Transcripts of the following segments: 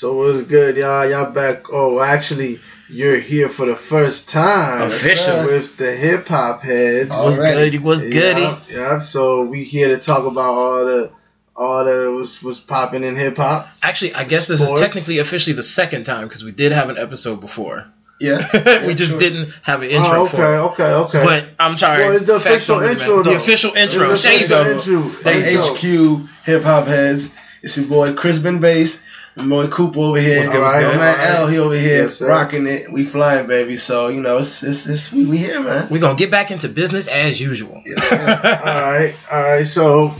So what's good, y'all? Y'all back? Oh, actually, you're here for the first time. Official. with the hip hop heads. What's Already. good? What's goody? Yeah, yeah. So we here to talk about all the all the was was popping in hip hop. Actually, I guess this Sports. is technically officially the second time because we did have an episode before. Yeah. we just sure. didn't have an intro Oh, okay, for it. okay, okay. But I'm sorry. Well, it's the Facts official don't really intro, matter. though. The official intro. It's the There you go. official intro. There There you you go. HQ Hip Hop Heads. It's your boy Chris Ben Bass. My boy Cooper over here. What's good, what's good? My man alright. L, he over here Yes, rocking it. We flying, baby. So, you know, it's, it's, it's we, we here, man. We're gonna get back into business as usual. all right, all right. So,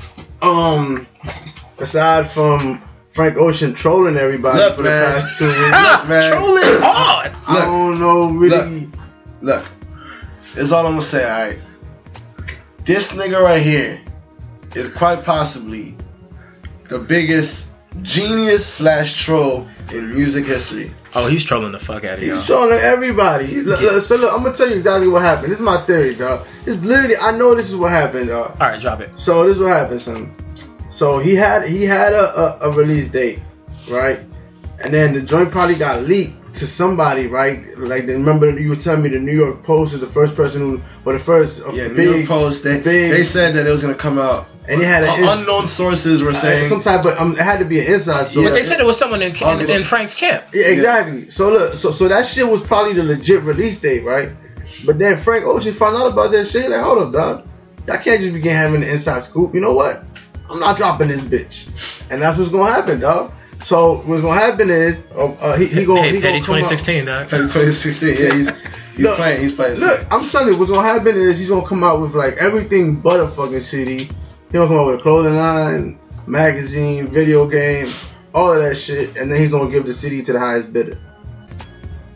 um, aside from Frank Ocean trolling everybody Look, for the man. past two weeks, Ah, man. Trolling hard. I don't know really. Look, that's all I'm gonna say, alright? This nigga right here is quite possibly the biggest genius slash troll in music history. Oh, he's trolling the fuck out of y'all. He's trolling everybody. He's, look, so look, I'm gonna tell you exactly what happened. This is my theory, dog. It's literally, I know this is what happened, dog. All right, drop it. So this is what happened, son. So he had he had a, a, a release date, right? And then the joint probably got leaked to somebody, right? Like remember you were telling me the New York Post is the first person who, or the first uh, Yeah, New big, York Post, they, big- they said that it was gonna come out. And it had an Un- ins- unknown sources were uh, saying some type of um, it had to be an inside story. But they said it was someone in, in, in Frank's camp. Yeah, exactly. So look, so so that shit was probably the legit release date, right? But then Frank Ocean found out about that shit. Like, hold up, dog. I can't just begin having the inside scoop. You know what? I'm not dropping this bitch, and that's what's gonna happen, dog. So what's gonna happen is, uh, uh, he he gonna Petty, he gonna Petty come out- 2016. Petty 2016. Yeah, he's he's Look, playing. He's playing. Look, I'm telling you, what's gonna happen is he's gonna come out with like everything but a fucking CD. He's gonna come out with a clothing line, magazine, video game, all of that shit, and then he's gonna give the CD to the highest bidder.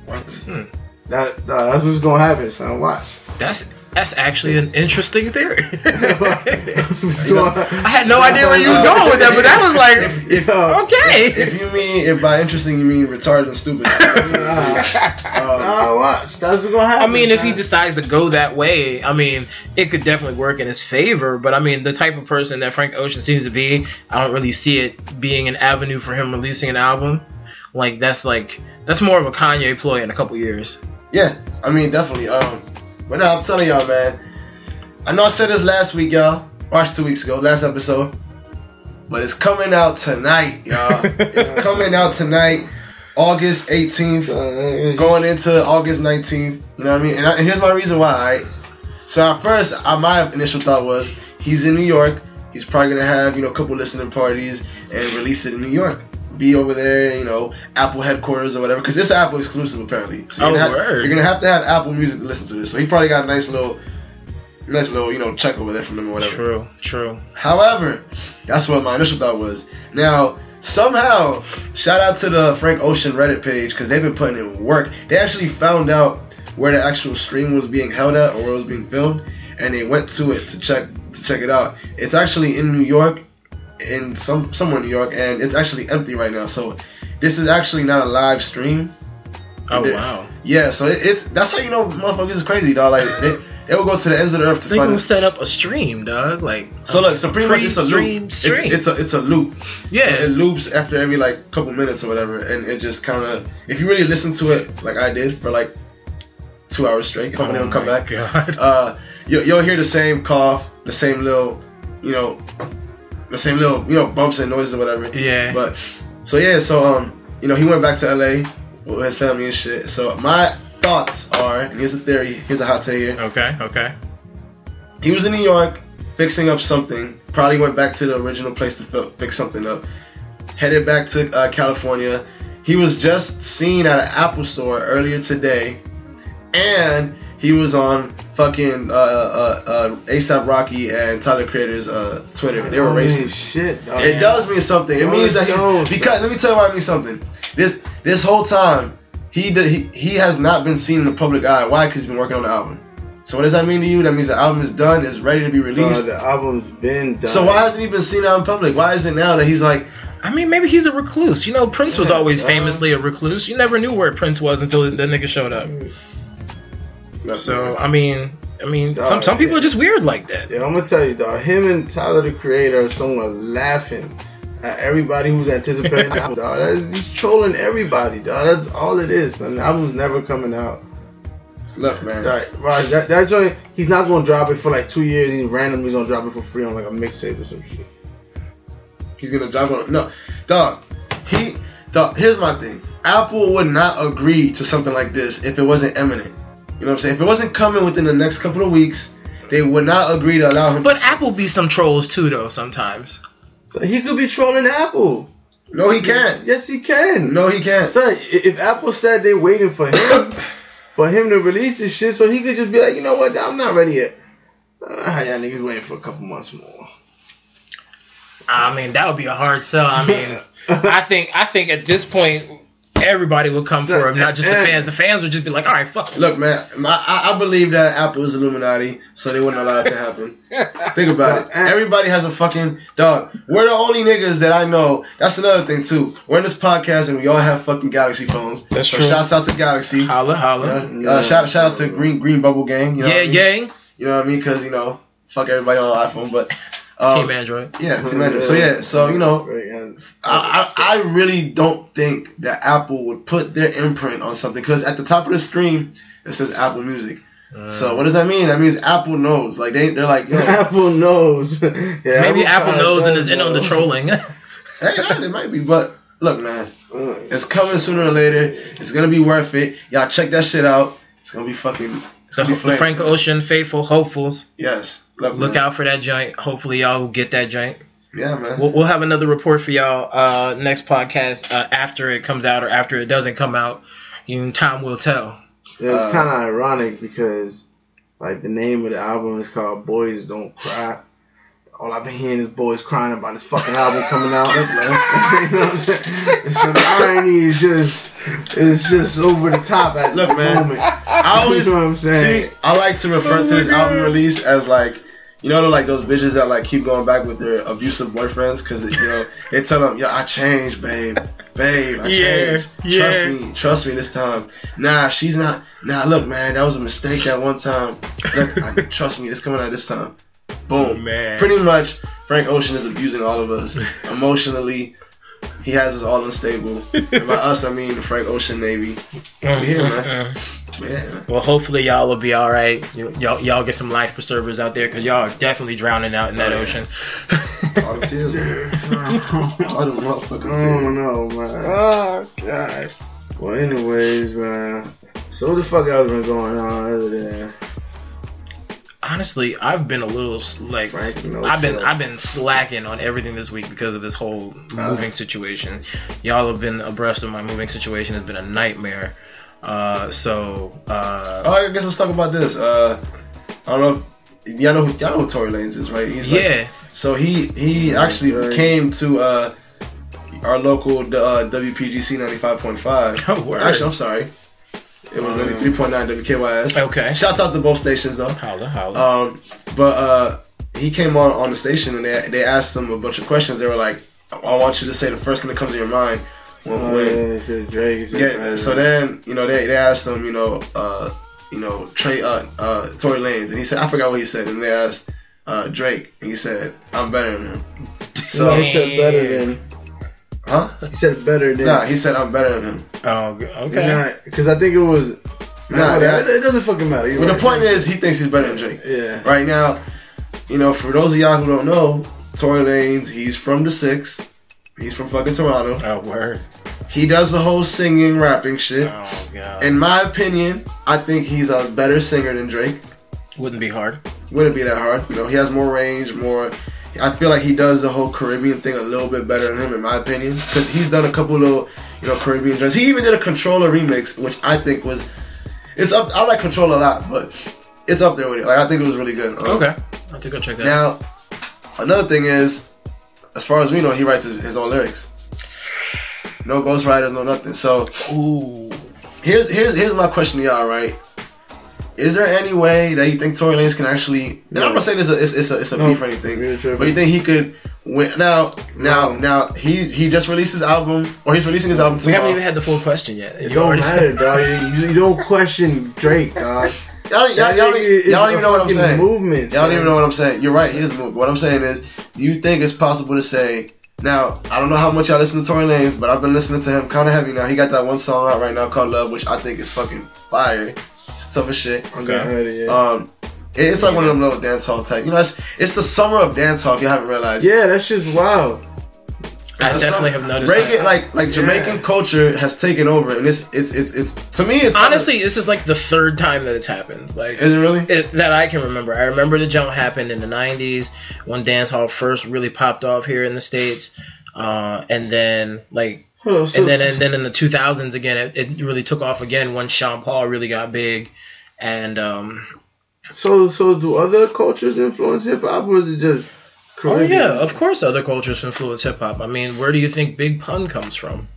What? Hmm. That, uh, that's what's gonna happen, son. Watch. That's that's actually an interesting theory. You know, I had no idea where you was going with that, but that was like If, if, okay. if you mean if by interesting you mean retarded and stupid. Nah. um, Nah, watch. That's what's gonna happen. I mean, if he decides to go that way, I mean, it could definitely work in his favor. But I mean, the type of person that Frank Ocean seems to be, I don't really see it being an avenue for him releasing an album. Like that's like that's more of a Kanye ploy in a couple years. yeah, I mean definitely. Um, but no, I'm telling y'all, man. I know I said this last week, y'all. Watched two weeks ago, last episode. But it's coming out tonight, y'all. it's coming out tonight, August 18th. Uh, going into August 19th. You know what I mean? And, I, and here's my reason why. Alright. So at first, I, my initial thought was he's in New York. He's probably gonna have you know a couple listening parties and release it in New York. Be over there, you know, Apple headquarters or whatever, because it's Apple exclusive apparently. So you're, Oh, gonna have, word. you're gonna have to have Apple Music to listen to this. So he probably got a nice little, nice little you know check over there from them or whatever. True, true. However, that's what my initial thought was. Now, somehow, shout out to the Frank Ocean Reddit page because they've been putting in work. They actually found out where the actual stream was being held at or where it was being filmed, and they went to it to check to check it out. It's actually in New York, in some somewhere in New York, and it's actually empty right now. So this is actually not a live stream. Oh Yeah. wow. Yeah, so it, it's that's how you know motherfuckers is crazy, dog. Like they they will go to the ends of the earth to They find it. set up a stream, dog. Like So look, so pretty much it's a loop. stream. It's, it's a it's a loop. yeah. So it loops after every like couple minutes or whatever, and it just kind of if you really listen to it like I did for like two hours straight, oh when it'll come back, God. uh, you, you'll hear the same cough, the same little, you know, the same little you know bumps and noises or whatever. yeah. But so yeah, so um, you know, he went back to LA with his family and shit. So my thoughts are, and here's a theory, here's a hot take here. okay. Okay. He was in New York fixing up something. Probably went back to the original place to fi- fix something up. Headed back to uh, California. He was just seen at an Apple store earlier today, and he was on fucking uh, uh, uh, ASAP Rocky and Tyler Creator's uh, Twitter. They were racist. Shit, dog. It does mean something. It No, means it that he's don't. because let me tell you why it means something. This this whole time he did, he he has not been seen in the public eye. Why? Because he's been working on the album. So what does that mean to you? That means the album is done, is ready to be released. the album's been done. so why hasn't he been seen out in public? Why is it now that he's like, I mean, maybe he's a recluse. You know, Prince was always famously a recluse. You never knew where Prince was until the nigga showed up. So So I mean, I mean, Dog, some some people yeah. are just weird like that. Yeah, I'm gonna tell you, dog. Him and Tyler the Creator are somewhat laughing at everybody who's anticipating the album, dog. That's, he's trolling everybody, dog. That's all it is. And the album's never coming out. Look, man. Right, right. That, that joint, he's not gonna drop it for like two years. He randomly gonna drop it for free on like a mixtape or some shit. He's gonna drop on. No, dog. He, dog. Here's my thing. Apple would not agree to something like this if it wasn't imminent. You know what I'm saying? If it wasn't coming within the next couple of weeks, they would not agree to allow him. But to, Apple be some trolls too, though. Sometimes. So he could be trolling Apple. no, he can't. Yes, he can. No, he can't. Son, if Apple said they waiting for him, for him to release this shit, so he could just be like, you know what, I'm not ready yet. Ah, y'all niggas waiting for a couple months more. I mean, that would be a hard sell. I mean, I think I think at this point everybody would come for him, not just the fans. The fans would just be like, "All right, fuck." Look, man. I, I believe that Apple is Illuminati, so they wouldn't allow it to happen. Think about it. Everybody has a fucking dog. We're the only niggas that I know. That's another thing too. We're in this podcast and we all have fucking Galaxy phones. That's so true. Shouts out to Galaxy. Holla, holla. uh, shout shout out to Green Green Bubble Gang. You know yeah, what I mean? yeah. You know what I mean? Because you know, fuck everybody on the iPhone, but um, Team Android. yeah, Team Android. So yeah, so you know, Right, I, I, I really don't think that Apple would put their imprint on something because at the top of the screen it says Apple Music. Mm. So what does that mean? That means Apple knows. Like they they're like, yo, Apple knows. yeah, Maybe Apple probably knows and does is in on the know. trolling. no, it might be, but look, man, it's coming sooner or later. It's gonna be worth it. Y'all check that shit out. It's gonna be fucking. It's the, gonna be the flames, Frank man. Ocean faithful hopefuls. Yes. Look, Look man. out for that joint. Hopefully, y'all will get that joint. Yeah, man. We'll, we'll have another report for y'all uh, next podcast uh, after it comes out or after it doesn't come out. You time will tell. Yeah, it's Uh, kind of ironic because, like, the name of the album is called "Boys Don't Cry." All I've been hearing is boys crying about this fucking album coming out. you know what I'm saying? So the irony is just, it's just over the top at Look, the man. moment. I always you know what I'm saying? See, I like to refer to this album release as like, you know, like those bitches that like keep going back with their abusive boyfriends because you know they tell them, "Yo, I changed, babe, babe, I Yeah, changed. yeah. Trust me, trust me this time. Nah, she's not. Nah, look, man, that was a mistake that one time. Look, I, trust me, it's coming out this time. Boom, man. Pretty much, Frank Ocean is abusing all of us emotionally. He has us all unstable. And by us, I mean the Frank Ocean Navy. Mm, Yeah, mm, man. Yeah. Well, hopefully y'all will be all right. You, y'all, y'all get some life preservers out there because y'all are definitely drowning out in that Oh, yeah. ocean. All the tears, man. All the motherfucking Oh tears. no, man. Oh god. Well, anyways, man. So what the fuck else been going on other than Honestly, I've been a little like Frank, no I've been. I've been slacking on everything this week because of this whole moving situation. Y'all have been abreast of my moving situation. It's been a nightmare. Uh, so uh, Oh, I guess let's talk about this. Uh, I don't know. If, y'all know who y'all know who Tory Lanez is, right? He's like- yeah, so he he Yeah, actually right. came to uh our local uh, WPGC ninety five point five. Oh, word. Actually, I'm sorry. It was Um, ninety three point nine WKYS. okay. Shout out to both stations though. Holla, holla. Um, but uh, he came on on the station and they they asked him a bunch of questions. They were like, "I want you to say the first thing that comes to your mind." When, oh, when, yeah, it's Drake. It's Yeah. So then, you know, they, they asked him, you know, uh, you know, Trey, uh, uh, Tory Lanez, and he said, I forgot what he said, and they asked uh, Drake, and he said, I'm better than him. so So, he said better than. Huh? He said better than. Nah, he said I'm better than him. oh, okay. Because I think it was. Nah, Nah, that- it, it doesn't fucking matter. You're But the point is, he thinks he's better than Drake. Yeah. Right now, you know, for those of y'all who don't know, Tory Lanez, he's from the six. He's from fucking Toronto. Oh, word. He does the whole singing, rapping shit. Oh, god. In my opinion, I think he's a better singer than Drake. Wouldn't be hard. wouldn't be that hard. You know, he has more range, more. I feel like he does the whole Caribbean thing a little bit better than him, in my opinion, because he's done a couple little, you know, Caribbean joints. He even did a Controlla remix, which I think was, it's up. I like Controlla a lot, but it's up there with it. Like I think it was really good. Um, Okay. I think I'll check that out. Now, another thing is, as far as we know, he writes his, his own lyrics. No ghostwriters, no nothing. So Ooh. here's here's here's my question to y'all, right? Is there any way that you think Tory Lanez can actually? And I'm not saying it's a it's, it's a it's a No. beef or anything, Real trip. but you think he could win? Now now No. now he he just released his album, or he's releasing his album We haven't even had the full question yet. It You don't matter, dog. You, you don't question Drake, dog. Y'all, y'all, y'all, don't- y'all don't even know what I'm saying. Movement. Y'all don't even know what I'm saying. You're right. He is moved. What I'm saying is, do you think it's possible to say Now, I don't know how much y'all listen to Tory Lanez, but I've been listening to him kind of heavy now. He got that one song out right now called Love, which I think is fucking fire. It's tough as shit. I got heard it, yeah. Um, it- it's like one of them little dance hall type. You know, it's, it's the summer of dance hall. If you haven't realized, yeah, that shit's wild. I It's the definitely summer- have noticed Reggae, that. like like Yeah. Jamaican culture has taken over, and it's it's it's, it's to me it's Honestly, this is like the third time that it's happened. Like is it really? it, that I can remember. I remember the jump happened in the '90s when dancehall first really popped off here in the states, uh, and then like, Hold so, and then and then in the 2000s again, it, it really took off again when Sean Paul really got big, and um, so so do other cultures influence hip hop, or is it just? oh yeah, of course, other cultures influence hip hop. I mean, where do you think Big Pun comes from?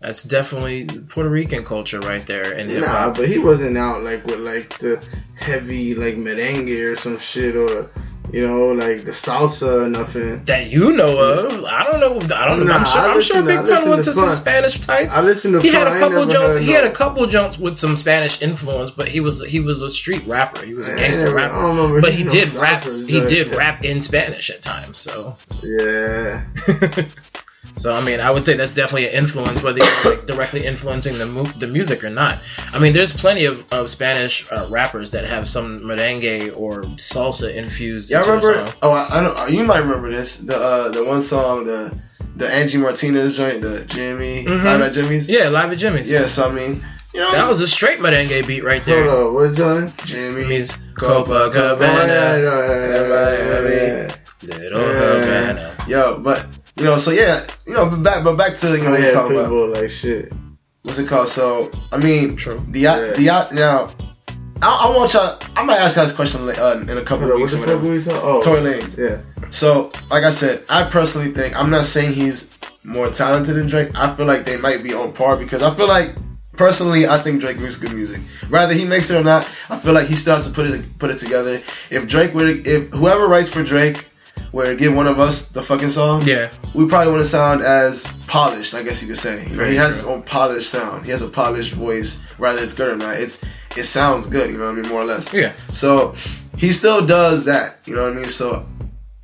That's definitely Puerto Rican culture right there in Nah, but he wasn't out like with like the heavy like merengue or some shit or you know like the salsa or nothing. That you know of, I don't know. I don't know. Nah, I'm sure. I'm sure Big Pun went to some Pun. Spanish tights. I listened to. he had Pun, I a couple jumps. He had a couple jumps with some Spanish influence, but he was he was a street rapper. He was a gangster I rapper. remember But he did rap. He did rap in Spanish at times. So, Yeah. so I mean, I would say that's definitely an influence, whether you're like directly influencing the mu- the music or not. I mean, there's plenty of, of Spanish uh, rappers that have some merengue or salsa infused. Y'all remember? Oh, I, I don't. You might remember this. The uh, the one song, the the Angie Martinez joint, the Jimmy, Mhm. Live at Jimmy's. Yeah, live at Jimmy's. Yeah, so I mean, you know, That was a straight merengue beat right there. Hold up, what Johnny? Jimmy's Copacabana, yeah. little. Havana. Yo, but you know, so yeah, you know, but back, but back to you know Oh, what we're yeah, talking about. people like shit. What's it called? So I mean, True. the yacht, Yeah. the yacht. Now, I, I want y'all. I might ask you this question uh, in a couple Hold of up, what weeks the or fuck whatever. were we talking? Oh, Tory Lanez. Yeah. So, like I said, I personally think I'm not saying he's more talented than Drake. I feel like they might be on par because I feel like personally I think Drake makes good music. Whether he makes it or not, I feel like he still has to put it put it together. If Drake would, if whoever writes for Drake were to give one of us the fucking song, Yeah, we probably want to sound as polished. I guess you could say. Very he has true. his own polished sound. He has a polished voice. Whether it's good or not, it's it sounds good. You know what I mean, more or less. yeah. So he still does that. You know what I mean? So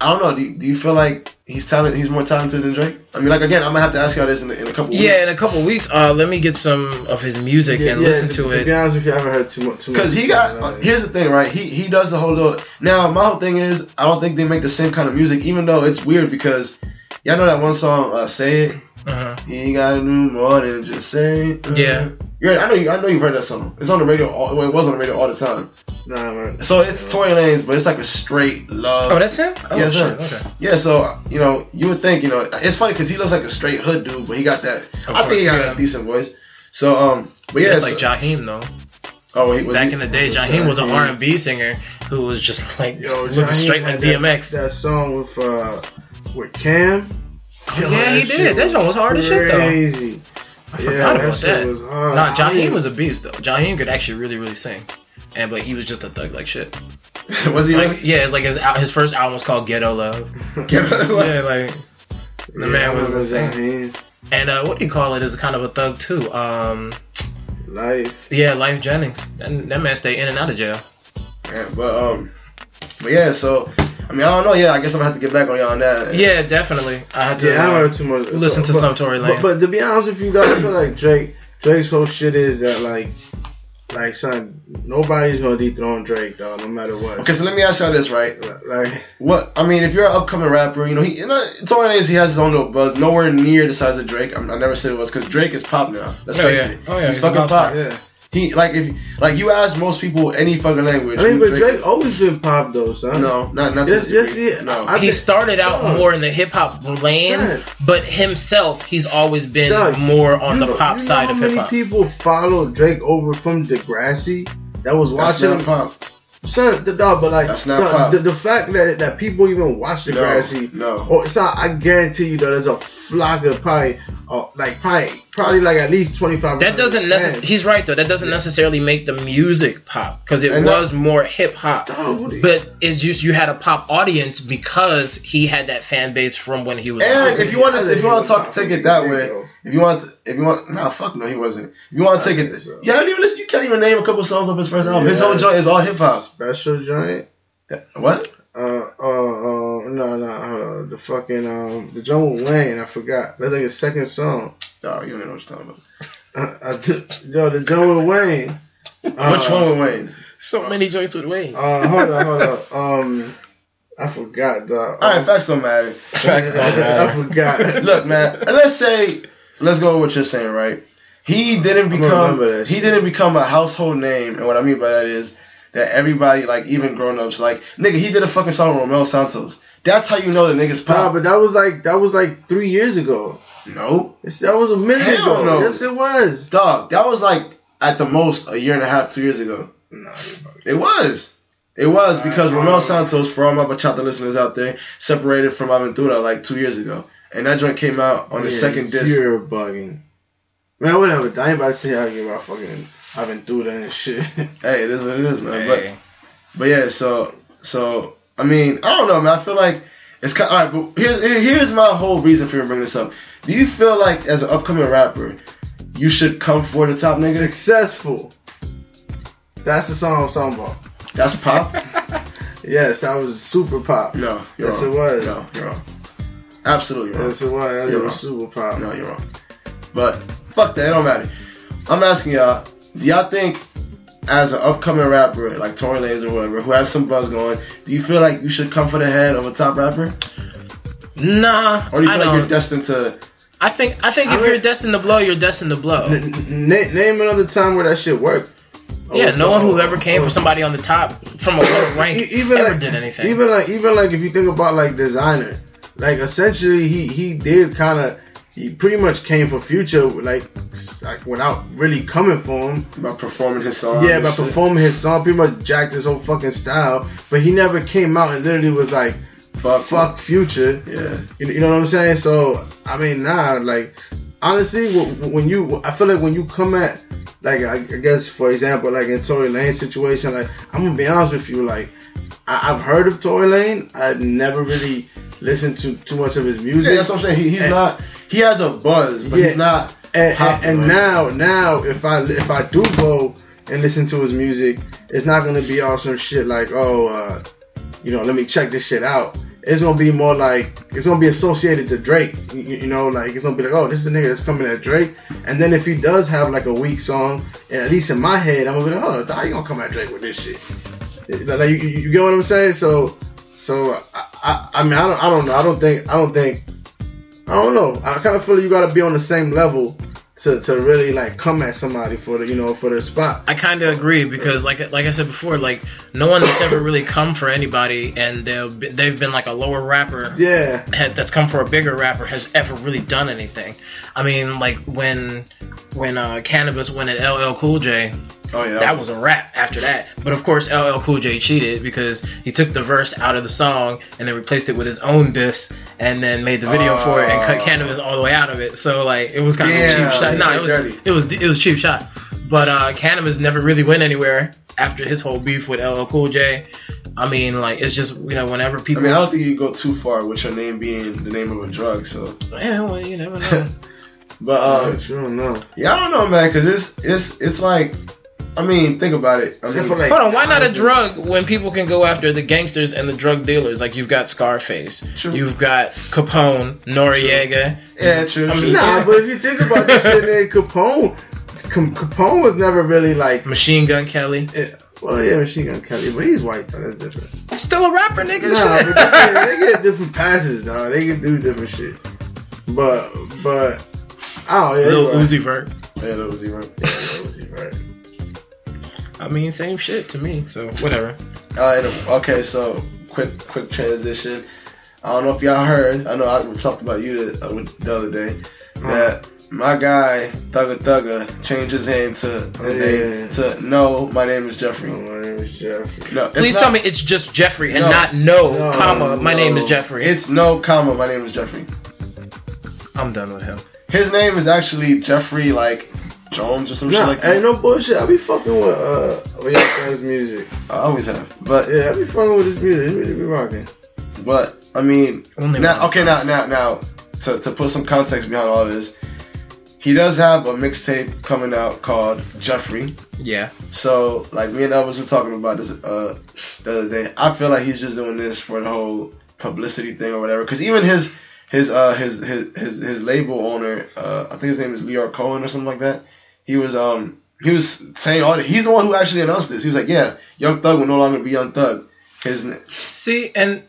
I don't know. Do you, do you feel like he's talent? He's more talented than Drake? I mean, like again, I'm gonna have to ask y'all this in, a- in a couple. Weeks. Yeah, in a couple weeks, uh, let me get some of his music and listen to, To it. be honest with you, I haven't heard too much. too Because much he got. Uh, here's the thing, right? He he does the whole little. Now my whole thing is, I don't think they make the same kind of music, even though it's weird because y'all know that one song, uh, "Say It." Uh-huh. You gotta do more than just say. It. Yeah. You're, I know you. I know you've heard that song. It's on the radio. All, well, it was on the radio all the time. Nah, man. So it's Tory Lanez, but it's like a straight love. Oh, that's him. Oh, Yeah, shit. that's Okay. Yeah, so you know, you would think, you know, it's funny because he looks like a straight hood dude, but he got that. Of I think he got yeah. a decent voice. So, um, but yeah, It's so- like Jaheim though. oh, he was Back he- in the day, Jaheim was an R and B singer who was just like Yo, was Jaheim straight had like that- DMX. That, song with uh with Cam. Yeah, he did. That song was hard as shit though. Crazy. I Yeah, forgot that about shit that. was hard. Nah, Jaheim was a beast though. Jaheim could actually really, really sing. And but he was just a thug like shit. was he? Like yeah, it's like his his first album was called Ghetto Love. Ghetto Love. Yeah, like the man was insane. And uh, what do you call it is kind of a thug too. Um, Lyfe. yeah, Lyfe Jennings. That, that man stay in and out of jail. Yeah, but um, but yeah, so I mean, I don't know. Yeah, I guess I'm gonna have to get back on y'all on that. Yeah, definitely. I had to. Yeah, I uh, haven't heard too much. listen to but, some Tory but, Lanez. but to be honest with you guys, I feel like Drake Drake's whole shit is that like like son, nobody's gonna dethrone Drake, dog, no matter what. Okay, so let me ask y'all this, right? Like What I mean, if you're an upcoming rapper, you know, he, you know, Tory Lanez, he has his own little buzz, nowhere near the size of Drake. I, I never said it was because Drake is pop now. Let's Oh, face yeah. it. Oh, yeah, he's, he's fucking pop pop. yeah. He like if like you ask most people any fucking language. I mean who but Drake is. always been pop though, son. No, not not Yes, to yes, this yeah. No. I he think- started out Dog. more in the hip hop lane, Dog. but himself, he's always been Dog, more on the know- pop you know side how of hip hop. people follow Drake over from Degrassi that was That's watching not pop. Son, the dog, but like That's not the, the, the fact that that people even watch No, Degrassi, no. or it's not. I guarantee you that there's a flock of probably, uh, like probably, probably like at least twenty five. That doesn't necessarily. He's right though. That doesn't necessarily make the music pop because it And that- was more hip hop. Dog, what do you- But it's just you had a pop audience because he had that fan base from when he was. And on if you want to, if you want to talk, take it that way. If you want, to, if you want, nah, fuck no, he wasn't. If you want to take I it, think so. yeah, I don't even listen. You can't even name a couple songs off his first album. His whole joint is all hip hop. special joint. What? Uh, uh, uh, no, no, hold on. The fucking um, the John with Wayne. I forgot. That's like his second song. Oh, you don't know what you're talking about. I, I did, yo, the John with Wayne. Uh, Which one with Wayne? So many joints with Wayne. Uh, hold on, hold on. Um, I forgot, dog. All right, facts don't matter. Facts don't matter. I forgot. Look, man. Let's say, let's go with what you're saying, right? He didn't become he didn't become a household name, and what I mean by that is that everybody, like even grown ups, like nigga, he did a fucking song with Romeo Santos. That's how you know the niggas pop. Nah, but that was like that was like three years ago. no, It's, that was a minute Hell ago. no. Yes, it was. dog, that was like at the most a year and a half, two years ago. Nah, It was. It was because um, Santos, for all my bachata listeners out there, separated from Aventura like two years ago, and that joint came out on the second disc. You're bugging. Man, whatever. I ain't about to say how you about fucking Aventura and shit. Hey, it is what it is, man. But Hey. But yeah, so so I mean, I don't know, man. I feel like it's kind. All right, but here's here's my whole reason for bringing this up. Do you feel like as an upcoming rapper, you should come for the top nigga? Successful. That's the song I'm talking about. That's pop. Yes, that was super pop. No, you're Yes, wrong. it was. No, you're wrong. Absolutely wrong. Yes, it was. That You're was wrong. super pop. No, you're wrong. But fuck that. It don't matter. I'm asking y'all. Do y'all think, as an upcoming rapper like Tory Lanez or whoever, who has some buzz going, do you feel like you should come for the head of a top rapper, Nah, or do you I feel like you're destined to? I think I think I if mean- you're destined to blow, you're destined to blow. N- n- name another time where that shit worked. yeah, Oh, no one who oh, ever oh, came oh. for somebody on the top from a lower rank even ever like, did anything. Even like even like if you think about like designer, like essentially he he did kind of he pretty much came for Future like like without really coming for him. About performing his song. yeah, by shit. performing his song, pretty much jacked his whole fucking style. But he never came out and literally was like Fuck. fuck Future. Yeah. You, you know what I'm saying? So I mean, nah, like honestly, when you, I feel like when you come at, like I, I guess for example, like in Tory Lane situation, like I'm gonna be honest with you, like I, I've heard of Tory Lane, I've never really listened to too much of his music. Yeah, that's what I'm saying. He, he's And- not. He has a buzz, but Yeah. he's not. and, and, and now, now if I if I do go and listen to his music, it's not gonna be all some shit like, oh, uh, you know, let me check this shit out. It's gonna be more like it's gonna be associated to Drake. You, you know, like it's gonna be like, oh, this is a nigga that's coming at Drake. And then if he does have like a weak song, and at least in my head, I'm gonna be like, oh, how you gonna come at Drake with this shit? Like, you, you, you get what I'm saying? So, so I, I, I mean, I don't, I don't know. I don't think, I don't think, I don't know. I kind of feel like you got to be on the same level to, to really like come at somebody for the, you know, for the spot. I kind of agree because, like, like I said before, like no one that's ever really come for anybody, and they'll be, they've been like a lower rapper Yeah. had, that's come for a bigger rapper has ever really done anything. I mean, like when when uh, Canibus went at LL Cool J, Oh yeah. that was a rap after that. But of course, LL Cool J cheated because he took the verse out of the song and then replaced it with his own diss, and then made the video for it and cut Oh. Canibus all the way out of it. So like, it was kind of a cheap shot. No, it was dirty. it was it was a cheap shot. But uh, Canibus never really went anywhere after his whole beef with LL Cool J. I mean, like it's just you know whenever I people. mean, I don't think you go too far with your name being the name of a drug. So, yeah, well, you never know. but um, I don't know. yeah, I don't know, man, because it's it's it's like, I mean, think about it. I mean, for, like, Hold on, why not a drug when people can go after the gangsters and the drug dealers? Like you've got Scarface, True. you've got Capone, Noriega. yeah, true. I mean, Nah, but if you think about this shit, man, Capone, Capone was never really like. Machine Gun Kelly. eh, Well, yeah, Machine Gun Kelly, but he's white though. That's different. He's still a rapper, nigga. Nah, Shit. they, get, they get different passes, dog. They can do different shit. But, but, oh yeah, Lil you're. Uzi Vert. Yeah, that was even. Yeah, Lil Uzi, right. I mean, same shit to me. So whatever. Uh, okay, so quick quick transition. I don't know if y'all heard. I know I talked about you the, uh, the other day that my guy Thugga Thugga changed his name to his Yeah. name to No. My name is Jeffrey. Oh, my name is Jeffrey. No, Please not- tell me it's just Jeffrey and No. not no, No, comma. My name is Jeffrey. It's no comma. My name is Jeffrey. I'm done with him. His name is actually Jeffrey like Jones or some shit like that. ain't no bullshit. I be fucking with uh with your friend's music. I always have, but Yeah, I be fucking with his music. He really be rocking. but I mean Only now okay now now now to to put some context behind all this. He does have a mixtape coming out called Jeffrey. Yeah. So, like me and Elvis were talking about this uh, the other day. I feel like he's just doing this for the whole publicity thing or whatever. Because even his his uh his his his, his label owner, uh, I think his name is Lyor Cohen or something like that. He was um he was saying all. He's the one who actually announced this. He was like, yeah, Young Thug will no longer be Young Thug. His See, and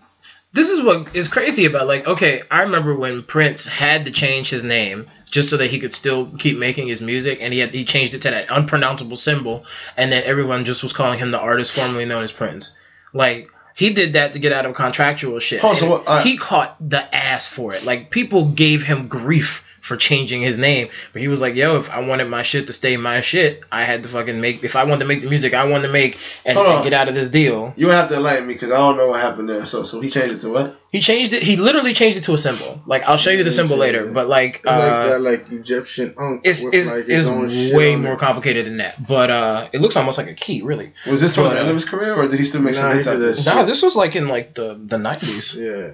this is what is crazy about like, okay, I remember when Prince had to change his name just so that he could still keep making his music, and he had he changed it to that unpronounceable symbol, and then everyone just was calling him the artist formerly known as Prince. Like he did that to get out of contractual shit. Oh, so what- uh, he caught the ass for it. Like people gave him grief for changing his name, but he was like, "Yo, if I wanted my shit to stay my shit, I had to fucking make. If I wanted to make the music I wanted to make and, and get out of this deal." you would have to enlighten me because I don't know what happened there. So so he changed it to what? He changed it. He literally changed it to a symbol. Like I'll show you the symbol later, but like, It's like uh, that like Egyptian ankh it's with it's, like his it's way more it. complicated than that. But uh, it looks almost like a key, really. Was this towards But, the end uh, of his career, or did he still make Nah, some he hits did after this? Nah, this was like in like the the nineties. Yeah.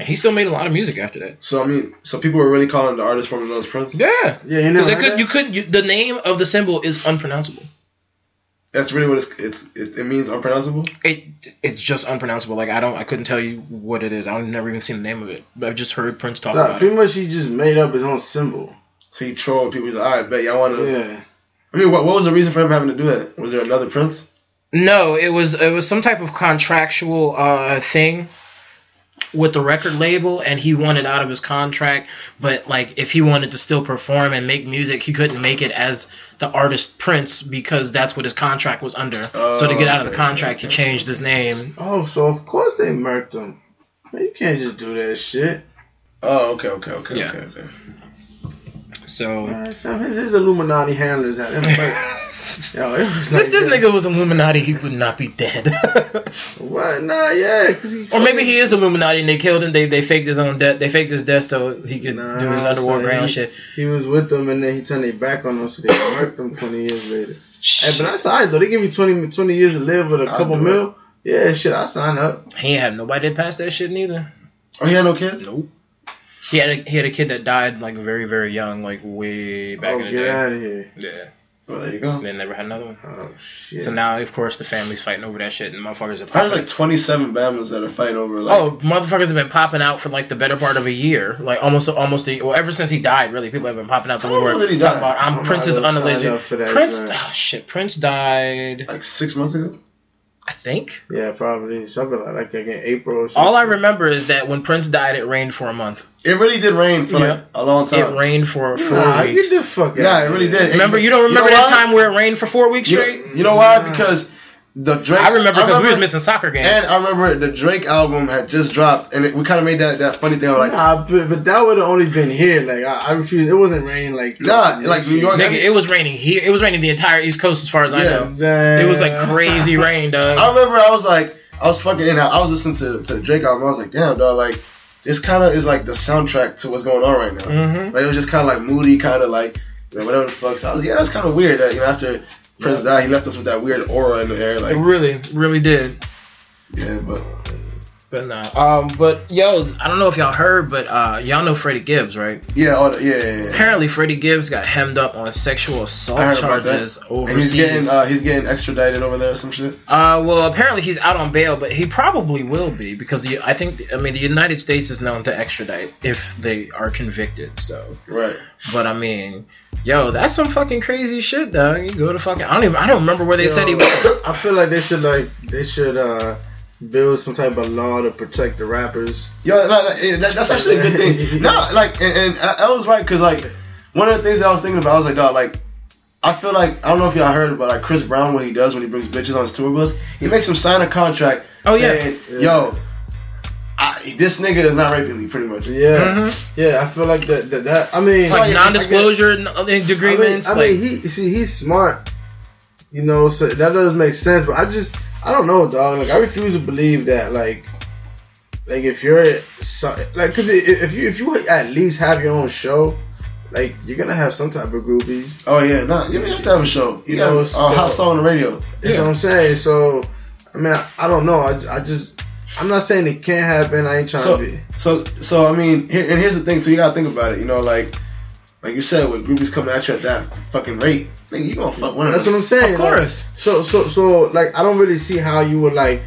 And he still made a lot of music after that. So I mean, so people were really calling the artist formerly known as Prince. Yeah, Yeah, you because know they could you could you, the name of the symbol is unpronounceable. That's really what it's it's it, it means unpronounceable. It it's just unpronounceable. Like I don't I couldn't tell you what it is. I've never even seen the name of it. But I've just heard Prince talk Nah, about pretty it. much he just made up his own symbol. So he trolled people. He's like, all right, bet y'all want to. Yeah. I mean, what what was the reason for him having to do that? Was there another Prince? No, it was it was some type of contractual uh thing with the record label and he wanted out of his contract but like if he wanted to still perform and make music he couldn't make it as the artist Prince because that's what his contract was under. so to get out of the okay, contract he changed his name. Oh, so of course they murked him. Man, you can't just do that shit. Oh, okay, okay, okay, Yeah. okay, okay. So Man, some his, his Illuminati handlers had him. Like, yo, it was if like this that. nigga was Illuminati he would not be dead. What? Nah, yeah, cause he. or maybe he is Illuminati and they killed him. They they faked his own death. They faked his death so he could Nah, do his underworld son, ground shit. He was with them and then he turned their back on them, so they murked him 20 years later. Hey, but I signed though. They give you 20, 20 years to live with a I'll couple do mil. Yeah, shit, I sign up. He ain't have nobody that passed that shit neither. Oh, he had no kids. Nope. He had a, he had a kid that died like very very young, like way back oh, in the get day. out of here. Yeah. Well, there you go. They never had another one. Oh shit. So now of course the family's fighting over that shit and motherfuckers are There's like 27 Bama's that are fighting over like. Oh, motherfuckers have been popping out for like the better part of a year, like almost almost a, well ever since he died. Really, people have been popping out the woodwork talking about um, oh, I'm I'm Prince's not gonna unalleged. up for that, Prince, oh shit, Prince died. Like six months ago. I think. yeah, probably something like like again April or something. All I remember is that when Prince died, it rained for a month. It really did rain for Yeah. like a long time. It rained for four Nah, get weeks. the fuck out. Yeah, it really did. Remember, you don't You know remember that why? time where it rained for four weeks You, straight? you know why? Because the Drake. I remember because we was remember- missing soccer games. And I remember the Drake album had just dropped, and it, we kind of made that, that funny thing like, Nah, but, but that would have only been here. Like I, I refuse. It wasn't raining like Nah, like New York- Nigga, it was raining here. It was raining the entire East Coast, as far as I Yeah. know. It was like crazy rain, dog. I remember I was like, I was fucking in. I was listening to, to the Drake album. I was like, damn, dog, like this kind of is like the soundtrack to what's going on right now. Mm-hmm. Like it was just kind of like moody, kind of like you know, whatever the fuck. So I was, yeah, that's kind of weird that you know after Prince died, he left us with that weird aura in the air. Like It Like, really, really did. yeah, but But nah. Um, but yo, I don't know if y'all heard, but uh, y'all know Freddie Gibbs, right? yeah, all the, yeah, yeah, yeah. Apparently, Freddie Gibbs got hemmed up on sexual assault I heard about that. charges And he's getting uh, he's getting extradited over there or some shit. Uh, well, apparently he's out on bail, but he probably will be because the I think I mean the United States is known to extradite if they are convicted. So, Right. but I mean, yo, that's some fucking crazy shit, dog. You go to fucking I don't even I don't remember where they said he was. I feel like they should like they should uh build some type of law to protect the rappers. Yo, no, no, that, that's actually a good thing. No, like, and, and I, I was right because like one of the things that I was thinking about, I was like, dog, like. I feel like I don't know if y'all heard, but like Chris Brown, what he does when he brings bitches on his tour bus, he makes them sign a contract. Oh, yeah. saying, Yeah. yo, I, this nigga is not raping me, pretty much. Yeah, Mhm. yeah. I feel like that. That, that I mean, Like I- I non-disclosure n- I mean, agreements. I like, mean, he see he's smart, you know, so that does make sense. But I just I don't know, dog. Like I refuse to believe that, like, like if you're so, like, cause if you if you at least have your own show, like you're gonna have some type of groupies. Oh yeah, no, you have to have a show. You You got know, a hot so- song on the radio. That's what I'm saying. So, I mean, I, I don't know. I, I just I'm not saying it can't happen. I ain't trying So, to be. so, so I mean, here, and here's the thing too. You gotta think about it. You know, like, like you said, when groupies come at you at that fucking rate, nigga, you gonna fuck one of That's what I'm saying. of course. Like, so so so like I don't really see how you would like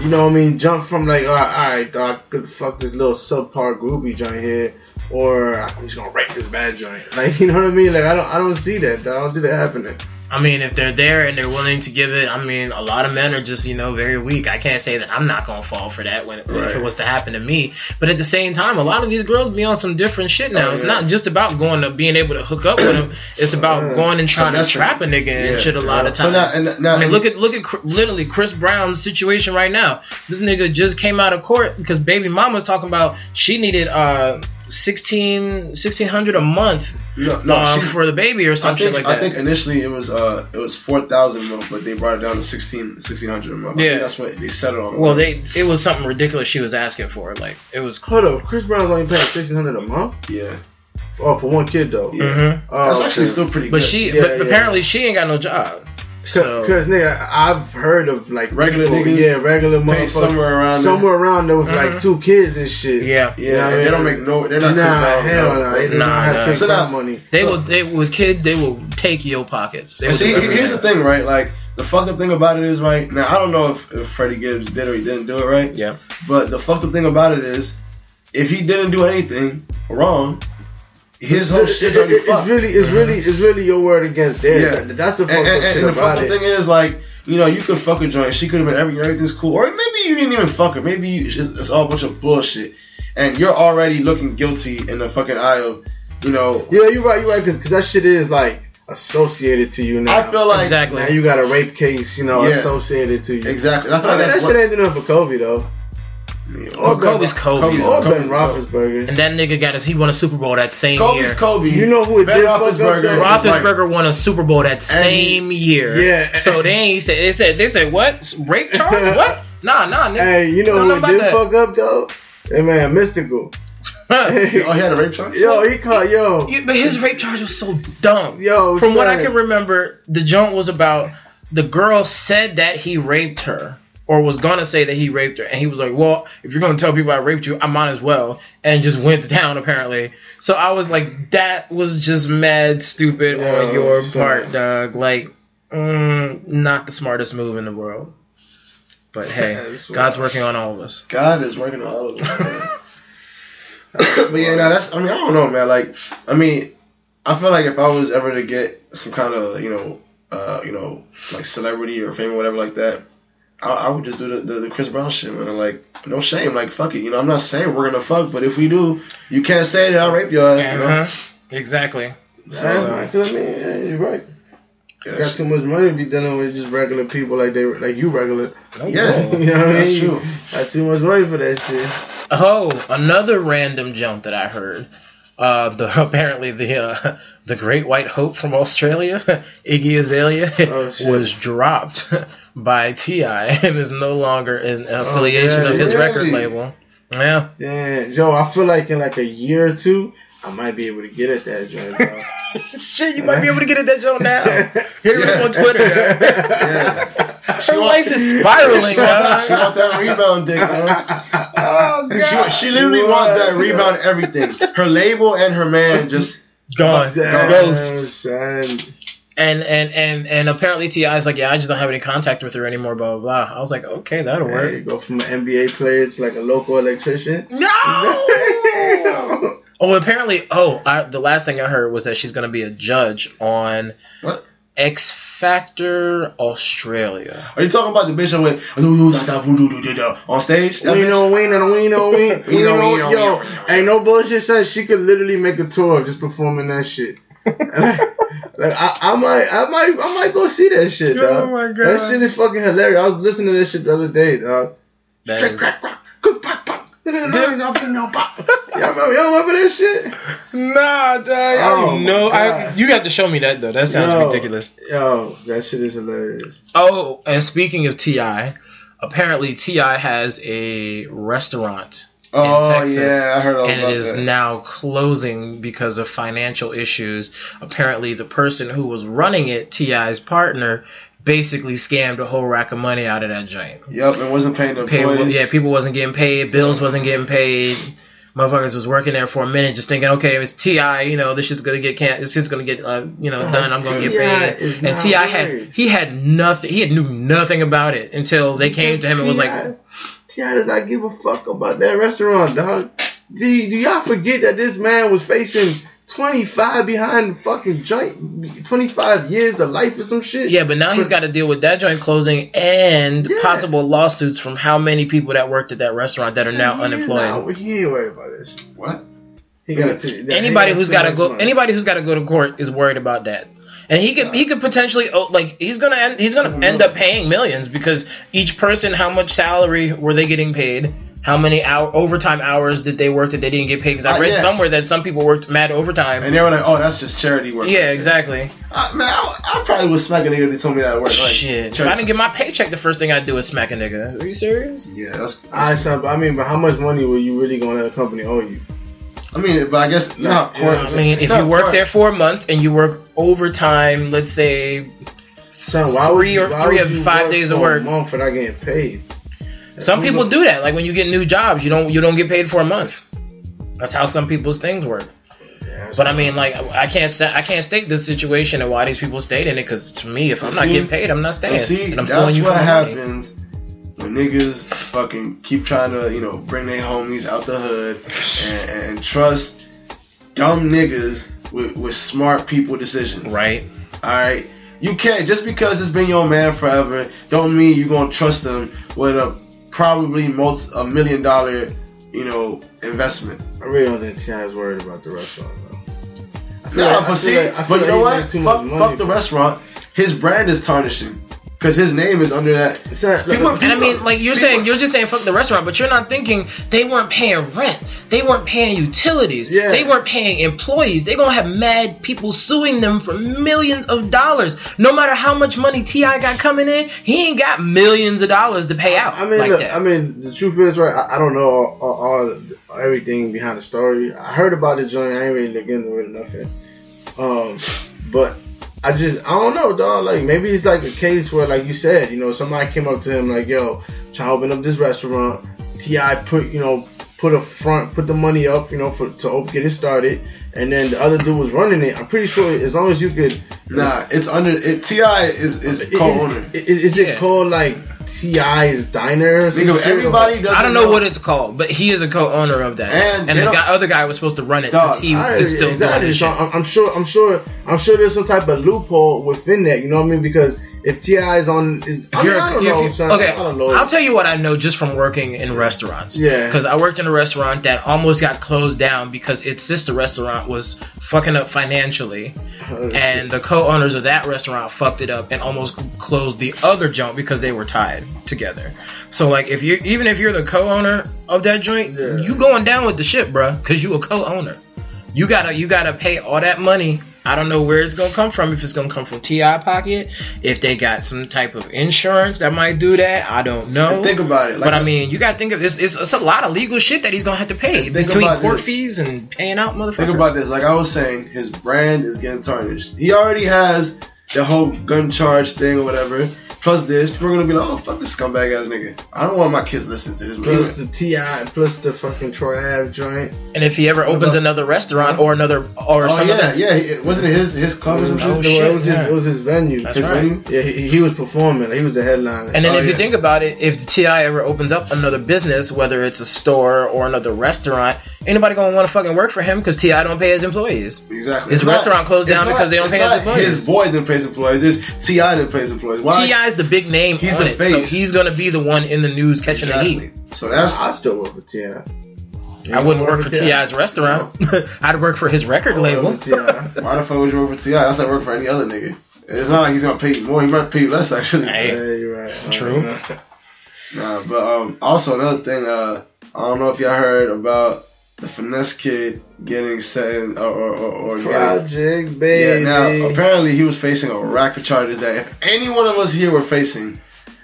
you know what I mean, jump from like, oh, all right, all right dog, could fuck this little subpar groupie joint here, or I'm just gonna rape this bad joint. Like, you know what I mean? Like, I don't, I don't see that. Dog. I don't see that happening. I mean, if they're there and they're willing to give it, I mean, a lot of men are just, you know, very weak. I can't say that I'm not gonna fall for that when if it was to happen to me. But at the same time, a lot of these girls be on some different shit now. Oh, it's yeah. not just about going to being able to hook up with them. It's about Yeah. going and trying to trap a nigga yeah, and shit a lot of So times. now, and now, I mean, look at look at literally Chris Brown's situation right now. This nigga just came out of court because baby mama's talking about she needed uh 16 1600 a month no, no, uh, she- for the baby or something think, like that. I think initially it was uh it was four thousand a month, but they brought it down to 16 1600 a month. I Yeah. think that's what they settled on. well, they it was something ridiculous she was asking for. Like it was. Hold up, Chris Brown's only paying sixteen hundred a month. yeah, Oh, for one kid though. Yeah. Mhm. Oh, that's actually still pretty But good. she, Yeah, but yeah. apparently she ain't got no job. So Cause nigga, I've heard of like Regular people- niggas yeah, regular pay motherfuckers, somewhere around there. somewhere around there with Mhm. like two kids and shit. yeah, Yeah, Yeah, and they don't make no. They're not. Nah, Chris Brown, hell no. no, they do Nah, not have nah. Chris So Brown now- money. they So- will. They with kids, they will take your pockets. They see, do here's the thing, right? Like the fucked up thing about it is, right now I don't know if, if Freddie Gibbs did or he didn't do it, right? Yeah. But the fucked up thing about it is, if he didn't do anything wrong, his whole It's, shit's it- already it's really, it's really, it's really your word against theirs. Yeah. That's the And, fucked and, up and shit the about fucked up it. thing is, like, you know, you could fuck a joint. She could have been every, everything's cool, or maybe you didn't even fuck her. Maybe you, it's, it's all a bunch of bullshit, and you're already looking guilty in the fucking eye of, you know. Yeah, you're right, you're right, because that shit is like associated to you now. I feel like Exactly. now you got a rape case, you know, Yeah. associated to you. exactly. I feel I like mean, that's that what, shit ain't doing it for Kobe though. Or Ben- Kobe's Kobe. Kobe's- Or Kobe's- Ben Roethlisberger. And that nigga got his. He won a Super Bowl that same year. Kobe's year. Kobe. You know who it Ben did fuck up, Roethlisberger. though? was like- Roethlisberger won a Super Bowl that same year. Yeah. So they ain't said they said they said what rape charge what? Nah, nah, nigga. Hey, you know Don't who about did that. fuck up though? Hey man, Mystikal. Oh, he had a rape charge. yo, he caught yo. You- but his rape charge was so dumb. Yo, From what I can remember, the joint was about the girl said that he raped her or was gonna say that he raped her, and he was like, "Well, if you're gonna tell people I raped you, I might as well," and just went to town apparently. So I was like, "That was just mad stupid Yo, on your son. part, Doug. Like, mm, not the smartest move in the world." But hey, God's working on all of us. God is working on all of us. but yeah, no, that's. I mean, I don't know, man. Like, I mean, I feel like if I was ever to get some kind of, you know, uh, you know, like celebrity or fame or whatever like that, I, I would just do the, the, the Chris Brown shit, man. Like, no shame. Like, fuck it. You know, I'm not saying we're gonna fuck, but if we do, you can't say that I'll rape your ass. You know. Uh-huh. Exactly. Yeah, So- man, 'cause I mean, yeah, you're right. Yeah, You got too much money to be dealing with just regular people like they like you regular. Yeah. You know what I That's mean? true. Got too much money for that shit. Oh, another random jump that I heard. Uh, the apparently the uh, the Great White Hope from Australia, Iggy Azalea, Oh, was dropped by T.I. and is no longer an affiliation yeah, of his really? record label. Yeah, Yeah, Joe, I feel like in like a year or two, I might be able to get at that joint. shit, you might be able to get at that joint now. Hit Yeah. up on Twitter. Yeah. She Her want- life is spiraling, She want, she want that rebound dick, man. Oh She, she literally wants that rebound everything. Her label and her man just Gone, Damn, ghost. And and and and apparently T.I. is like, yeah, I just don't have any contact with her anymore. Blah blah blah. I was like, okay, that'll There work. you go from an NBA player to like a local electrician. No. oh, apparently. Oh, I, the last thing I heard was that she's going to be a judge on what? X Factor Australia. Are you talking about the bitch that went on stage? That We bitch? know, we know, we know, we, we We know, know, we know, yo, we know. ain't no bullshit. Son, she could literally make a tour just performing that shit. like, I, I might, I might, I might go see that shit, Oh my God. That shit is fucking hilarious. I was listening to this shit the other day, dog. That Crack, is- crack, crack. Good pop, pop. Y'all remember, y'all remember that shit? Nah, dog. I Oh don't know. I, you got to show me that though. That sounds Yo. ridiculous. Yo, that shit is hilarious. Oh, and speaking of T.I., apparently T.I. has a restaurant Oh Texas, yeah, I heard all and about it is that. now closing because of financial issues. Apparently, the person who was running it, T.I.'s partner, basically scammed a whole rack of money out of that joint. Yep, it wasn't paying the Pay, employees. yeah, people wasn't getting paid, bills wasn't getting paid, motherfuckers was working there for a minute, just thinking, okay, it's T.I., you know, this shit's gonna get can, this shit's gonna get, uh, you know, done. I'm gonna get paid. And T.I. had he had nothing. He had knew nothing about it until they came to him and was like, T.I. does not give a fuck about that restaurant, dog. Do, do y'all forget that this man was facing 25 behind the fucking joint, 25 years of life or some shit? yeah, but now he's got to deal with that joint closing and Yeah. possible lawsuits from how many people that worked at that restaurant that are now He unemployed. not- He ain't worried about this. What? He got Anybody he who's too got to go, money. anybody who's got to go to court is worried about that. And he could he could potentially oh, like he's gonna end, he's gonna end up paying millions because each person how much salary were they getting paid? How many hour overtime hours did they work that they didn't get paid? Because I Uh, read yeah. somewhere that some people worked mad overtime. And they were like, "Oh, that's just charity work." yeah, exactly. Uh, man, I, I probably would smack a nigga if they told me that at work. Like, Shit. If charity- I didn't get my paycheck, the first thing I'd do is smack a nigga. Are you serious? Yeah, that's. I, son, but I mean, but how much money were you really gonna let a company owe you? I mean, but I guess you know, Yeah, court. I mean, if you work court- there for a month and you work overtime, let's say Son, why would Three you, or- why three of five days of work. A month for not getting paid. Some people do that. Like when you get new jobs, you don't you don't get paid for a month. That's how some people's things work. But I mean, like I can't sa- I can't state this situation and why these people stayed in it because to me, if I'm not getting paid, I'm not staying. See, and I'm that's you what money. happens when niggas fucking keep trying to, you know, bring their homies out the hood and, and trust dumb niggas with, with smart people decisions. Right? All right. You can't just because it's been your man forever. Don't mean you're gonna trust them with a probably most a million dollar, you know, investment. I really don't think T.I is worried about the restaurant though. Nah, like- but see, like- but you know what? made too much Fuck, fuck the restaurant. His brand is tarnishing because his name is under that. Not- People- And I mean, like you're People- saying, you're just saying fuck the restaurant, but you're not thinking they weren't paying rent, they weren't paying utilities, Yeah. they weren't paying employees. They're gonna have mad people suing them for millions of dollars. No matter how much money T.I got coming in, he ain't got millions of dollars to pay out I mean, like that. I mean, the truth is, right? I, I don't know all, all, all everything behind the story. I heard about the joint. I ain't really look into it nothing. Um, but I just, I don't know, dog. Like maybe it's like a case where, like you said, you know, somebody came up to him like, "Yo, to open up this restaurant." T.I put, you know, put a front, put the money up, you know, for to get it started, and then the other dude was running it. I'm pretty sure as long as you could, Nah, it's under it. T.I is is is, co-owner. is, is Yeah. it called like T.I's Diner? or some Nigga, everybody doesn't I don't know what it's called, but he is a co-owner of that. And And, the guy, other guy was supposed to run it Dog, since he Alright, is still exactly. doing the So shit. I'm, I'm sure, I'm sure, I'm sure there's some type of loophole within that. You know what I mean? Because if T.I is on, is, I, mean, I, don't know, you, son, okay. I don't know. I'll tell you what I know just from working in restaurants. Yeah. Because I worked in a restaurant that almost got closed down because its sister restaurant was fucking up financially, and the co-owners of that restaurant fucked it up and almost closed the other joint because they were tied together. So like, if you even if you're the co-owner of that joint, Yeah. you going down with the ship, bruh, because you a co-owner. You gotta you gotta pay all that money. I don't know where it's gonna come from. If it's gonna come from T.I pocket, if they got some type of insurance that might do that, I don't know. And think about it. Like but I mean, you gotta think of this. It's, it's a lot of legal shit that he's gonna have to pay between court this. fees and paying out motherfuckers. Think about this. Like I was saying, his brand is getting tarnished. He already has the whole gun charge thing or whatever. Plus this, people are gonna be like, "Oh fuck this scumbag ass nigga." I don't want my kids listening to this. plus the T.I, plus the fucking Troy Ave joint. and if he ever opens about- another restaurant or another or oh some yeah, other, yeah. It, wasn't it his his club or some Oh, shit? shit, it was his, yeah. it was his venue. That's His right. venue? Yeah, he, he was performing. He was the headliner. And then Oh, if you think about it, if T.I ever opens up another business, whether it's a store or another restaurant, anybody gonna want to fucking work for him because T.I don't pay his employees. Exactly. His It's not- restaurant closed down not- because they don't it's pay his not employees. His boy didn't pay his employees. It's T.I didn't pay his employees. Why? T.I is the big name He's on the it, so he's gonna be the one in the news catching the Exactly. heat. So that's I still work for T.I. I wouldn't work for T.I's restaurant. I'd work for his record label. T.I. why the fuck would you work for T.I? That's not work for any other nigga. It's not like he's gonna pay you more. He might pay you less actually. Hey. Yeah, you're right. True. Nah, but um, also another thing. Uh, I don't know if y'all heard about the finesse kid getting sent or or, or, or getting. Project Yeah, now apparently he was facing a rack of charges that if any one of us here were facing,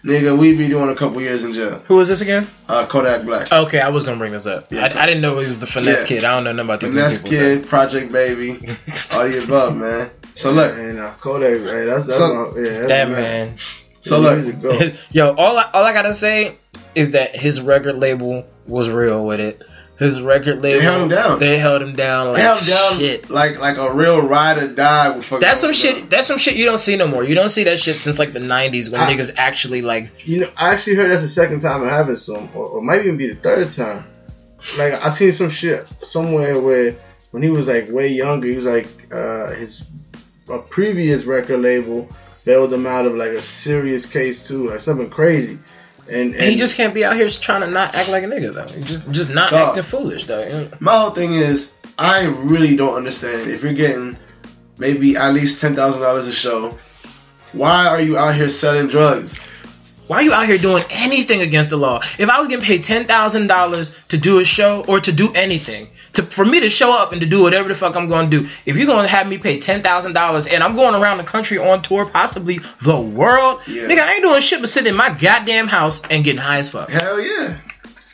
nigga, we'd be doing a couple years in jail. Who is this again? Uh, Kodak Black. Okay, I was gonna bring this up. Yeah. I, I didn't know he was the finesse Yeah. kid. I don't know nothing about these Finesse people. kid, Project Baby, all the above, man. So look, And uh, Kodak, hey, that's that's So- my, yeah, that's That my- man. so look. Yo, all I, all I gotta say is that his record label was real with it. His record label. held him down. They held him down like They him down shit. like like a real ride or die. That's some shit. down. That's some shit you don't see no more. You don't see that shit since like the '90s when I- niggas actually like. You know, I actually heard that's the second time it happened him, or, or might even be the third time. Like I seen some shit somewhere where when he was like way younger, he was like uh, his a previous record label bailed him out of like a serious case too, like something crazy. And, and he just can't be out here trying to not act like a nigga though. Just just not Dog. acting foolish though. My whole thing is, I really don't understand if you're getting maybe at least ten thousand dollars a show. Why are you out here selling drugs? Why are you out here doing anything against the law? If I was getting paid ten thousand dollars to do a show or to do anything, to for me to show up and to do whatever the fuck I'm going to do, if you're going to have me pay ten thousand dollars and I'm going around the country on tour, possibly the world, Yeah. nigga, I ain't doing shit but sitting in my goddamn house and getting high as fuck. Hell yeah.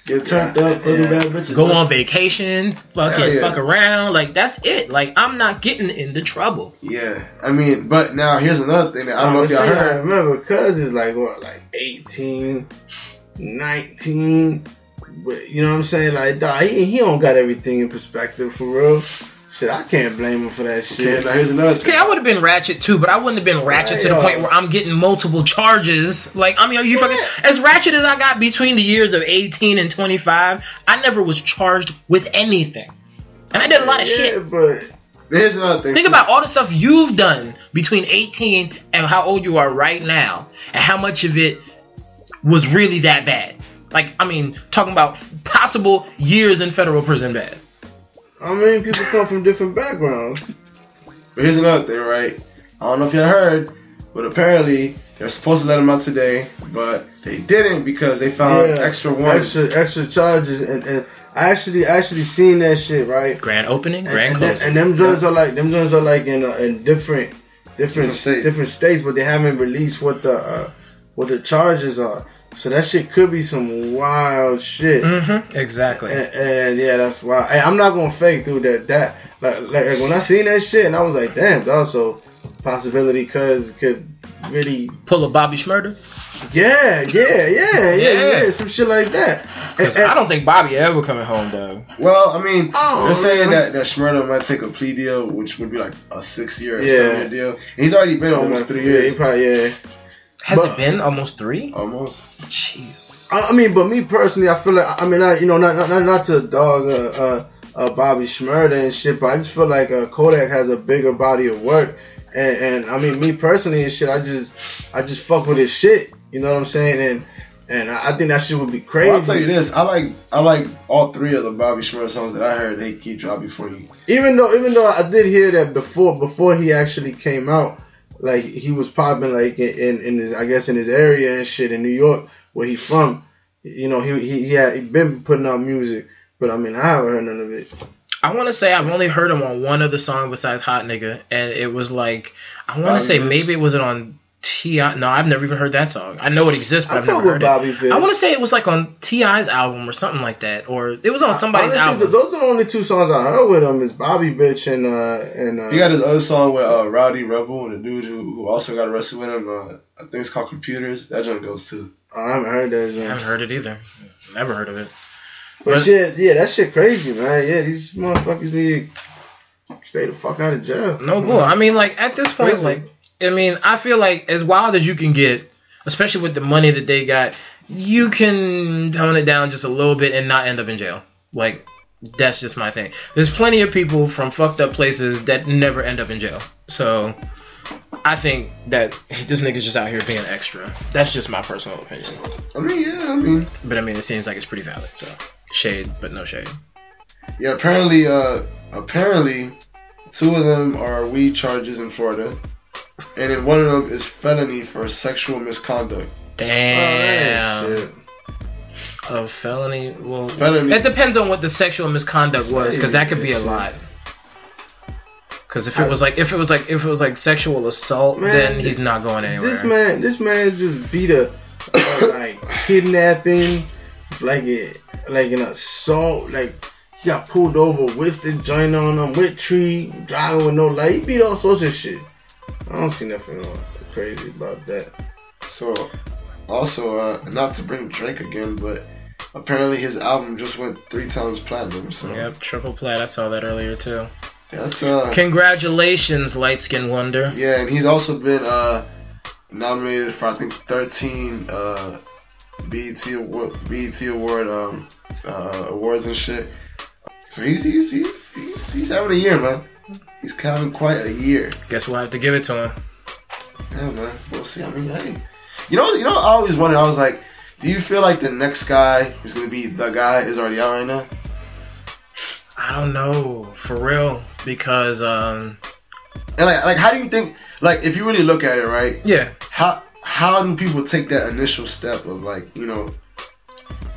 get turned up, little bad bitches. Go on vacation, fucking yeah. fuck around, like that's it. Like I'm not getting into trouble. Yeah. I mean, but now here's another thing that I don't know if y'all I heard. remember, cuz is like what, like 18, 19. But you know what I'm saying? Like, dog, he, he don't got everything in perspective for real. Shit, I can't blame him for that Okay, shit. now here's another Okay, thing. I would have been ratchet too, but I wouldn't have been ratchet to the Yeah. point where I'm getting multiple charges. Like, I mean, are you fucking as ratchet as I got between the years of 18 and 25? I never was charged with anything, and I did a lot of yeah, shit. but Here's another thing. Think about all the stuff you've done between 18 and how old you are right now, and how much of it was really that bad. Like, I mean, talking about possible years in federal prison bad. I mean, people come from different backgrounds. But here's another thing, right? I don't know if y'all heard, but apparently they're supposed to let him out today, but they didn't because they found extra warrants. extra, extra charges, and, and I actually actually seen that shit right. Grand opening, And, grand and, them- closing. and them joints are like them joints are like in uh, in different different Different states. different states, but they haven't released what the uh, what the charges are. So that shit could be some wild shit. mm-hmm, exactly. And, and yeah, that's why. Hey, I'm not gonna fake through that. That like, like like, when I seen that shit, and I was like, damn, dog. So possibility, cause could really, Pull a Bobby Shmurda. yeah, yeah, yeah, yeah, Yeah. yeah, some shit like that. Because and- I don't think Bobby ever coming home, dog. Well, I mean, Oh, they're saying man. that that Shmurda might take a plea deal, which would be like a six year or Yeah. seven year deal. And he's already been almost three Yeah, he probably yeah. Has But- it been almost three? Almost. Jesus. I, I mean, but me personally, I feel like I mean, I, you know, not not, not to dog uh, uh, uh, Bobby Shmurda and shit, but I just feel like uh, Kodak has a bigger body of work, and, and I mean, me personally and shit, I just I just fuck with his shit. You know what I'm saying? And and I I think that shit would be crazy. Well, I'll tell you this: I like I like all three of the Bobby Shmurda songs that I heard. They keep dropping before you. even though even though I did hear that before before he actually came out, like he was popping like in in, his I guess in his area and shit in New York where he from. You know he he, he had he been putting out music, but I mean I haven't heard none of it. I want to say I've only heard him on one other song besides Hot Nigga, and it was like I want to say maybe it was it on T.I. No, I've never even heard that song. I know it exists, but I I've fuck never with heard it. Bobby I want to say it was like on T.I's album or something like that, or it was on somebody's Honestly, album. Those are the only two songs I heard with him is Bobby Bitch and uh and uh, He got his other song with uh, Rowdy Rebel and the dude who, who also got arrested with him. Uh, I think it's called Computers. That joint goes too. I haven't heard that. I haven't heard it either. Never heard of it. But But- shit, yeah, that shit crazy, man. Yeah, these motherfuckers need to stay the fuck out of jail. No bull. I mean, like at this point, Crazy. like I mean, I feel like as wild as you can get, especially with the money that they got, you can tone it down just a little bit and not end up in jail. Like that's just my thing. There's plenty of people from fucked up places that never end up in jail. So I think that this nigga's just out here being extra. That's just my personal opinion. I mean, yeah, I mean, But I mean, it seems like it's pretty valid. So shade, but no shade. yeah. Apparently, uh, apparently, two of them are weed charges in Florida, and then one of them is felony for sexual misconduct. Damn. Oh, shit. A felony. Well, Felony. it depends on what the sexual misconduct was, because that could be a lot. Because if it was like if it was like if it was like sexual assault, Man, then he's not going anywhere. This man, this man just beat a, a like kidnapping, like it, like an assault. Like he got pulled over with the joint on him, with tree, driving with no light. He beat all sorts of shit. I don't see nothing crazy about that. So, also, uh, not to bring Drake again, but apparently his album just went three times platinum. So Yep, triple plat. I saw that earlier too. that's uh, Congratulations, light skin wonder. yeah, and he's also been uh nominated for I think 13 uh BET award, BET award um uh awards and shit. So he's he's he's he's, he's having a year, man. He's having quite a year. Guess we'll have to give it to him. Yeah, man. We'll see. I mean, hey, you know, you know, I always wondered. I was like, do you feel like the next guy who's gonna be the guy is already out right now? I don't know for real because um And like, like, how do you think? Like, if you really look at it, right? yeah How how do people take that initial step of like, you know,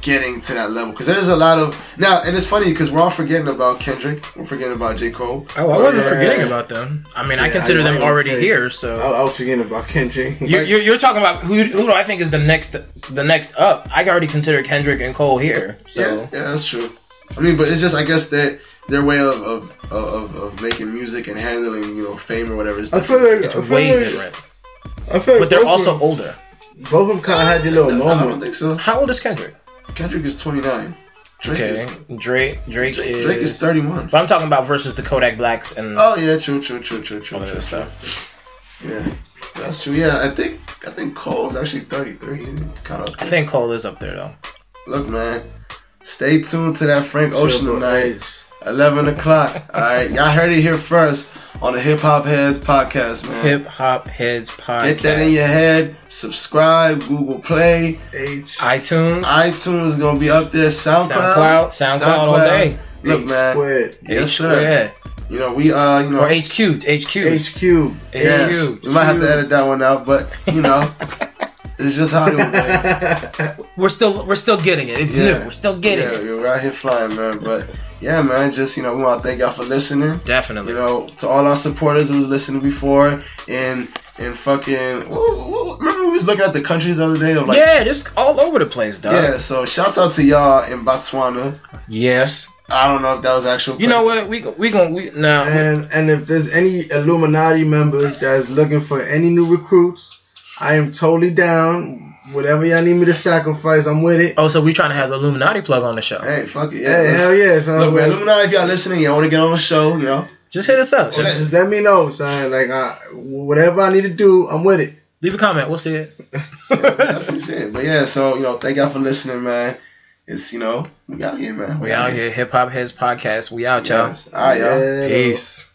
getting to that level? Because there's a lot of now, and it's funny because we're all forgetting about Kendrick. We're forgetting about J Cole. oh I wasn't yeah. forgetting about them. I mean I consider I- I them was already here. So I, I was forgetting about Kendrick. you, you're, you're talking about who who do I think is the next the next up? I already consider Kendrick and Cole here. So Yeah, yeah, that's true. I mean, but it's just I guess that their way of of, of of making music and handling you know fame or whatever is I different. feel like it's I feel way like, different. I feel like But they're also older. both of them kind of had their little moment I don't think so. How old is Kendrick? Kendrick is 29. Drake Okay, is Drake Drake, Drake, is Drake is 31. But I'm talking about versus the Kodak Blacks and Oh yeah, true, true, true, true, true, all true, that true. stuff. Yeah, that's true. Yeah, I think I think Cole is actually 33. Kind of. I think Cole is up there though. Look, man. Stay tuned to that Frank Ocean Triple tonight. H. 11 o'clock. All right, y'all heard it here first on the Hip Hop Heads podcast, man. Hip Hop Heads podcast. Get that in your head. Subscribe. Google Play. H. iTunes, iTunes is gonna be up there. SoundCloud. SoundCloud, SoundCloud all day. Look, H man. Squared. Yes, H sir. squared. You know we uh you know or HQ, HQ, HQ. yeah, HQ. we might have to edit that one out, but you know it's just Hollywood. We're still we're still getting it. It's Yeah. new. We're still getting yeah, it. We're right here flying, man. But yeah, man, just you know we want to thank y'all for listening. Definitely. You know, to all our supporters who was listening before and and fucking woo, woo, remember we was looking at the countries the other day of like yeah, just all over the place, dog. yeah. So shouts out to y'all in Botswana. Yes. I don't know if that was actual. You know what? We we gonna we now. And and if there's any Illuminati members that's looking for any new recruits, I am totally down. Whatever y'all need me to sacrifice, I'm with it. Oh, so we trying to have the Illuminati plug on the show? Hey, fuck it. Yeah, Hey, hell yeah, son. Look, man, Well, Illuminati, if y'all listening, y'all want to get on the show, you know. Just hit us up. just, just let me know, son. Like, uh, whatever I need to do, I'm with it. Leave a comment. We'll see it. Definitely see it. But yeah, so, you know, thank y'all for listening, man. It's, you know, we out here, man. we out here. Hip Hop Heads podcast. We out, y'all. Yes. All right, y'all. Yeah. Peace.